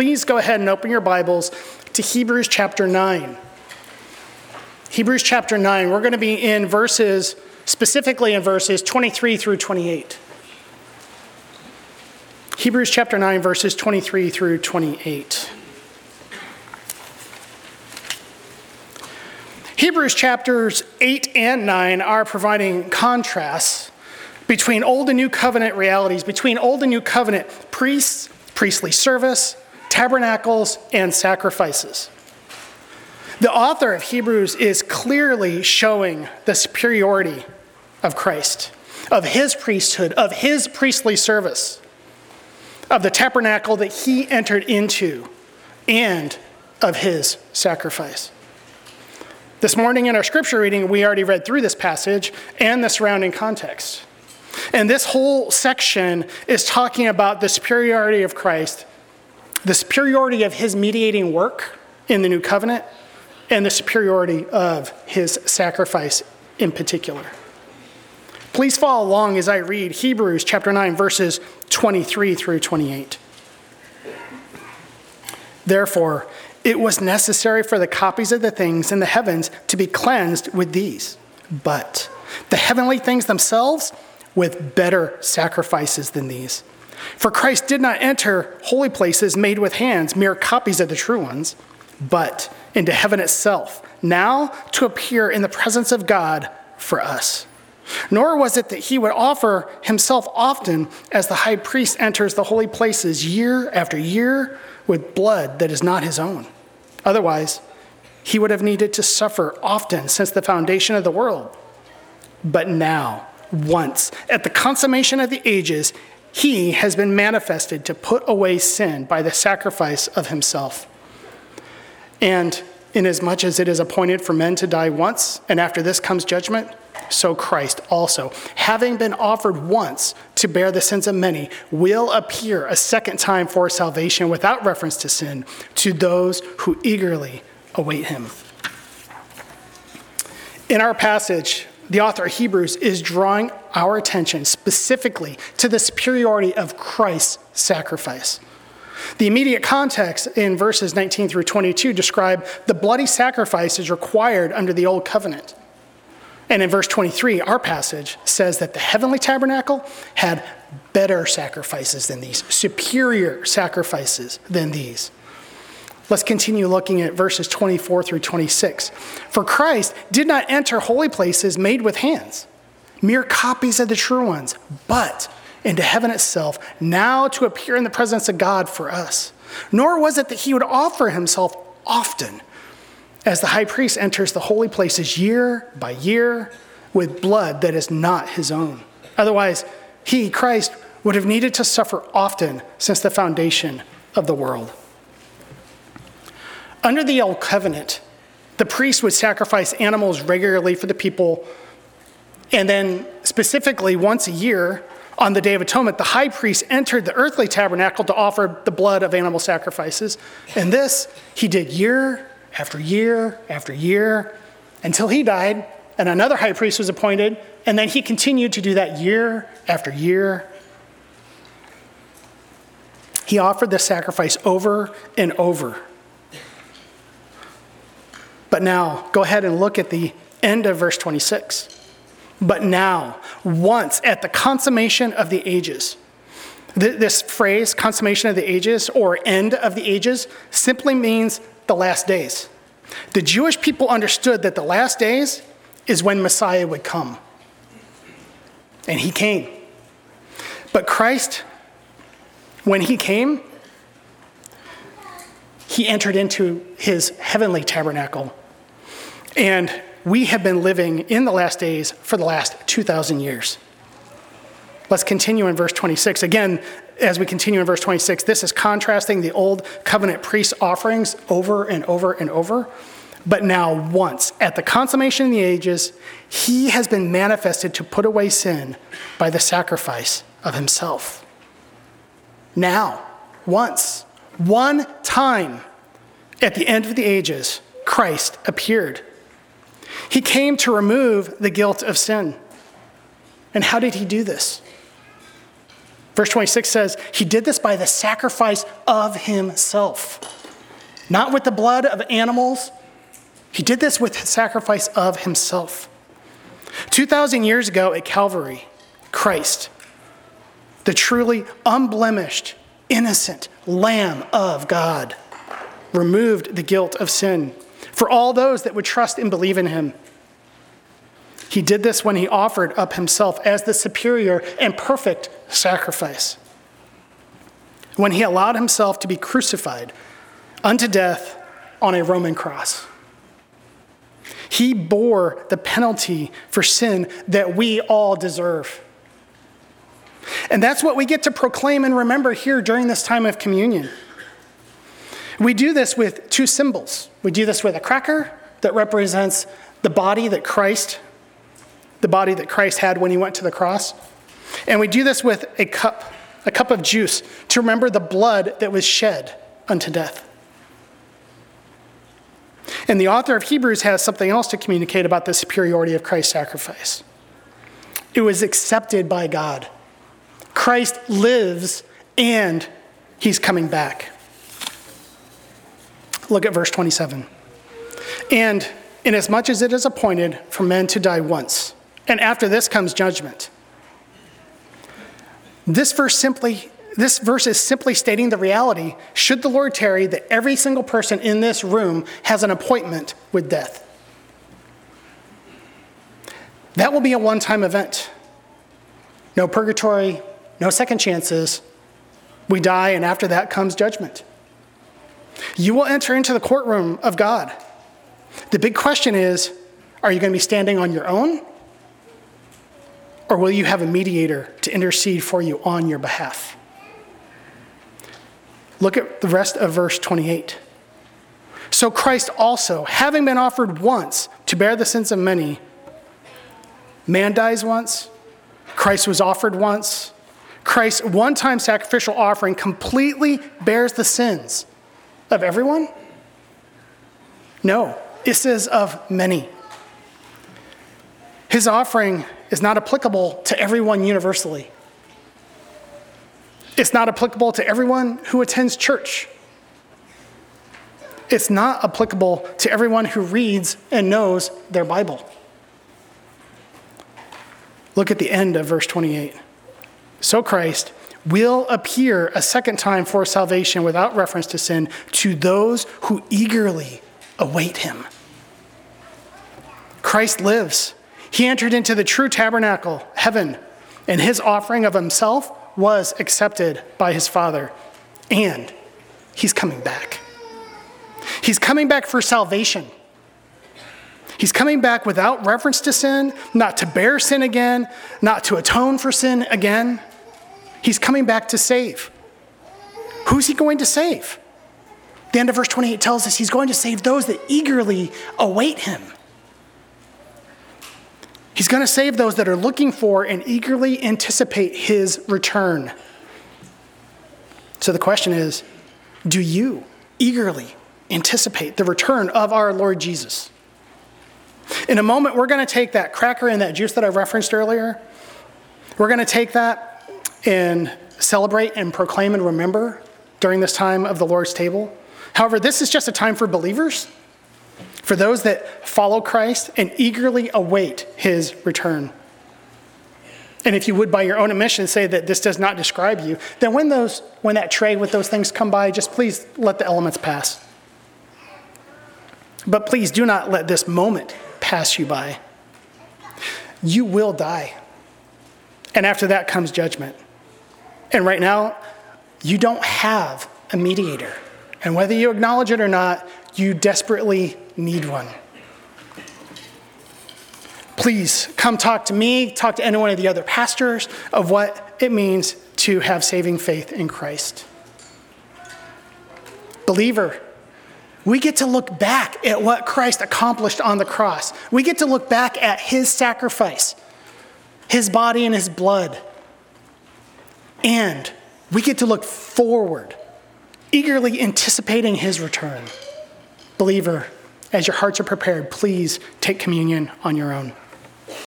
please go ahead and open your Bibles to Hebrews chapter 9. Hebrews chapter 9, we're going to be in verses, specifically in verses 23 through 28. Hebrews chapter 9, verses 23 through 28. Hebrews chapters 8 and 9 are providing contrasts between Old and New Covenant realities, between Old and New Covenant priests, priestly service, tabernacles, and sacrifices. The author of Hebrews is clearly showing the superiority of Christ, of his priesthood, of his priestly service, of the tabernacle that he entered into, and of his sacrifice. This morning in our scripture reading, we already read through this passage and the surrounding context. And this whole section is talking about the superiority of Christ, the superiority of his mediating work in the new covenant, and the superiority of his sacrifice in particular. Please follow along as I read Hebrews chapter 9, verses 23 through 28. Therefore, it was necessary for the copies of the things in the heavens to be cleansed with these. But the heavenly things themselves with better sacrifices than these. For Christ did not enter holy places made with hands, mere copies of the true ones, but into heaven itself, now to appear in the presence of God for us. Nor was it that he would offer himself often as the high priest enters the holy places year after year with blood that is not his own. Otherwise, he would have needed to suffer often since the foundation of the world. But now, once, at the consummation of the ages, he has been manifested to put away sin by the sacrifice of himself. And inasmuch as it is appointed for men to die once, and after this comes judgment, so Christ also, having been offered once to bear the sins of many, will appear a second time for salvation without reference to sin to those who eagerly await him. In our passage, the author of Hebrews is drawing our attention specifically to the superiority of Christ's sacrifice. The immediate context in verses 19 through 22 describe the bloody sacrifices required under the old covenant. And in verse 23, our passage says that the heavenly tabernacle had better sacrifices than these, superior sacrifices than these. Let's continue looking at verses 24 through 26. For Christ did not enter holy places made with hands, mere copies of the true ones, but into heaven itself, now to appear in the presence of God for us. Nor was it that he would offer himself often as the high priest enters the holy places year by year with blood that is not his own. Otherwise, he, Christ, would have needed to suffer often since the foundation of the world. Under the old covenant, the priest would sacrifice animals regularly for the people, and then specifically once a year on the Day of Atonement, the high priest entered the earthly tabernacle to offer the blood of animal sacrifices. And this he did year after year after year until he died and another high priest was appointed, and then he continued to do that year after year. He offered the sacrifice over and over. But now, go ahead and look at the end of verse 26. But now, once at the consummation of the ages, this phrase, consummation of the ages or end of the ages, simply means the last days. The Jewish people understood that the last days is when Messiah would come. And he came. But Christ, when he came, he entered into his heavenly tabernacle. And we have been living in the last days for the last 2,000 years. Let's continue in verse 26. Again, as we continue in verse 26, this is contrasting the old covenant priest offerings over and over and over. But now, once, at the consummation of the ages, he has been manifested to put away sin by the sacrifice of himself. Now, once, one time, at the end of the ages, Christ appeared. He came to remove the guilt of sin. And how did he do this? Verse 26 says, He did this by the sacrifice of Himself, not with the blood of animals. He did this with the sacrifice of Himself. 2,000 years ago at Calvary, Christ, the truly unblemished, innocent Lamb of God, removed the guilt of sin for all those that would trust and believe in him. He did this when he offered up himself as the superior and perfect sacrifice. When he allowed himself to be crucified unto death on a Roman cross. He bore the penalty for sin that we all deserve. And that's what we get to proclaim and remember here during this time of communion. We do this with two symbols. We do this with a cracker that represents the body that Christ the body that Christ had when he went to the cross. And we do this with a cup, a cup of juice to remember the blood that was shed unto death. And the author of Hebrews has something else to communicate about the superiority of Christ's sacrifice. It was accepted by God. Christ lives and he's coming back. Look at verse 27. And inasmuch as it is appointed for men to die once, and after this comes judgment. This verse simply this verse is simply stating the reality, should the Lord tarry, that every single person in this room has an appointment with death. That will be a one time event. No purgatory, no second chances. We die, and after that comes judgment. You will enter into the courtroom of God. The big question is are you going to be standing on your own? Or will you have a mediator to intercede for you on your behalf? Look at the rest of verse 28. So Christ also, having been offered once to bear the sins of many, man dies once, Christ was offered once. Christ's one time sacrificial offering completely bears the sins of everyone? No, it says of many. His offering is not applicable to everyone universally. It's not applicable to everyone who attends church. It's not applicable to everyone who reads and knows their Bible. Look at the end of verse 28. So Christ will appear a second time for salvation without reference to sin to those who eagerly await him. Christ lives. He entered into the true tabernacle, heaven, and his offering of himself was accepted by his Father. And he's coming back. He's coming back for salvation. He's coming back without reference to sin, not to bear sin again, not to atone for sin again. He's coming back to save. Who's he going to save? The end of verse 28 tells us he's going to save those that eagerly await him. He's going to save those that are looking for and eagerly anticipate his return. So the question is do you eagerly anticipate the return of our Lord Jesus? In a moment, we're going to take that cracker and that juice that I referenced earlier. We're going to take that and celebrate and proclaim and remember during this time of the Lord's table. However, this is just a time for believers for those that follow Christ and eagerly await his return. And if you would, by your own admission, say that this does not describe you, then when, those, when that tray with those things come by, just please let the elements pass. But please do not let this moment pass you by. You will die. And after that comes judgment. And right now, you don't have a mediator. And whether you acknowledge it or not, you desperately need one. Please come talk to me, talk to any one of the other pastors of what it means to have saving faith in Christ. Believer, we get to look back at what Christ accomplished on the cross. We get to look back at his sacrifice, his body and his blood. And we get to look forward, eagerly anticipating his return. Believer, as your hearts are prepared, please take communion on your own.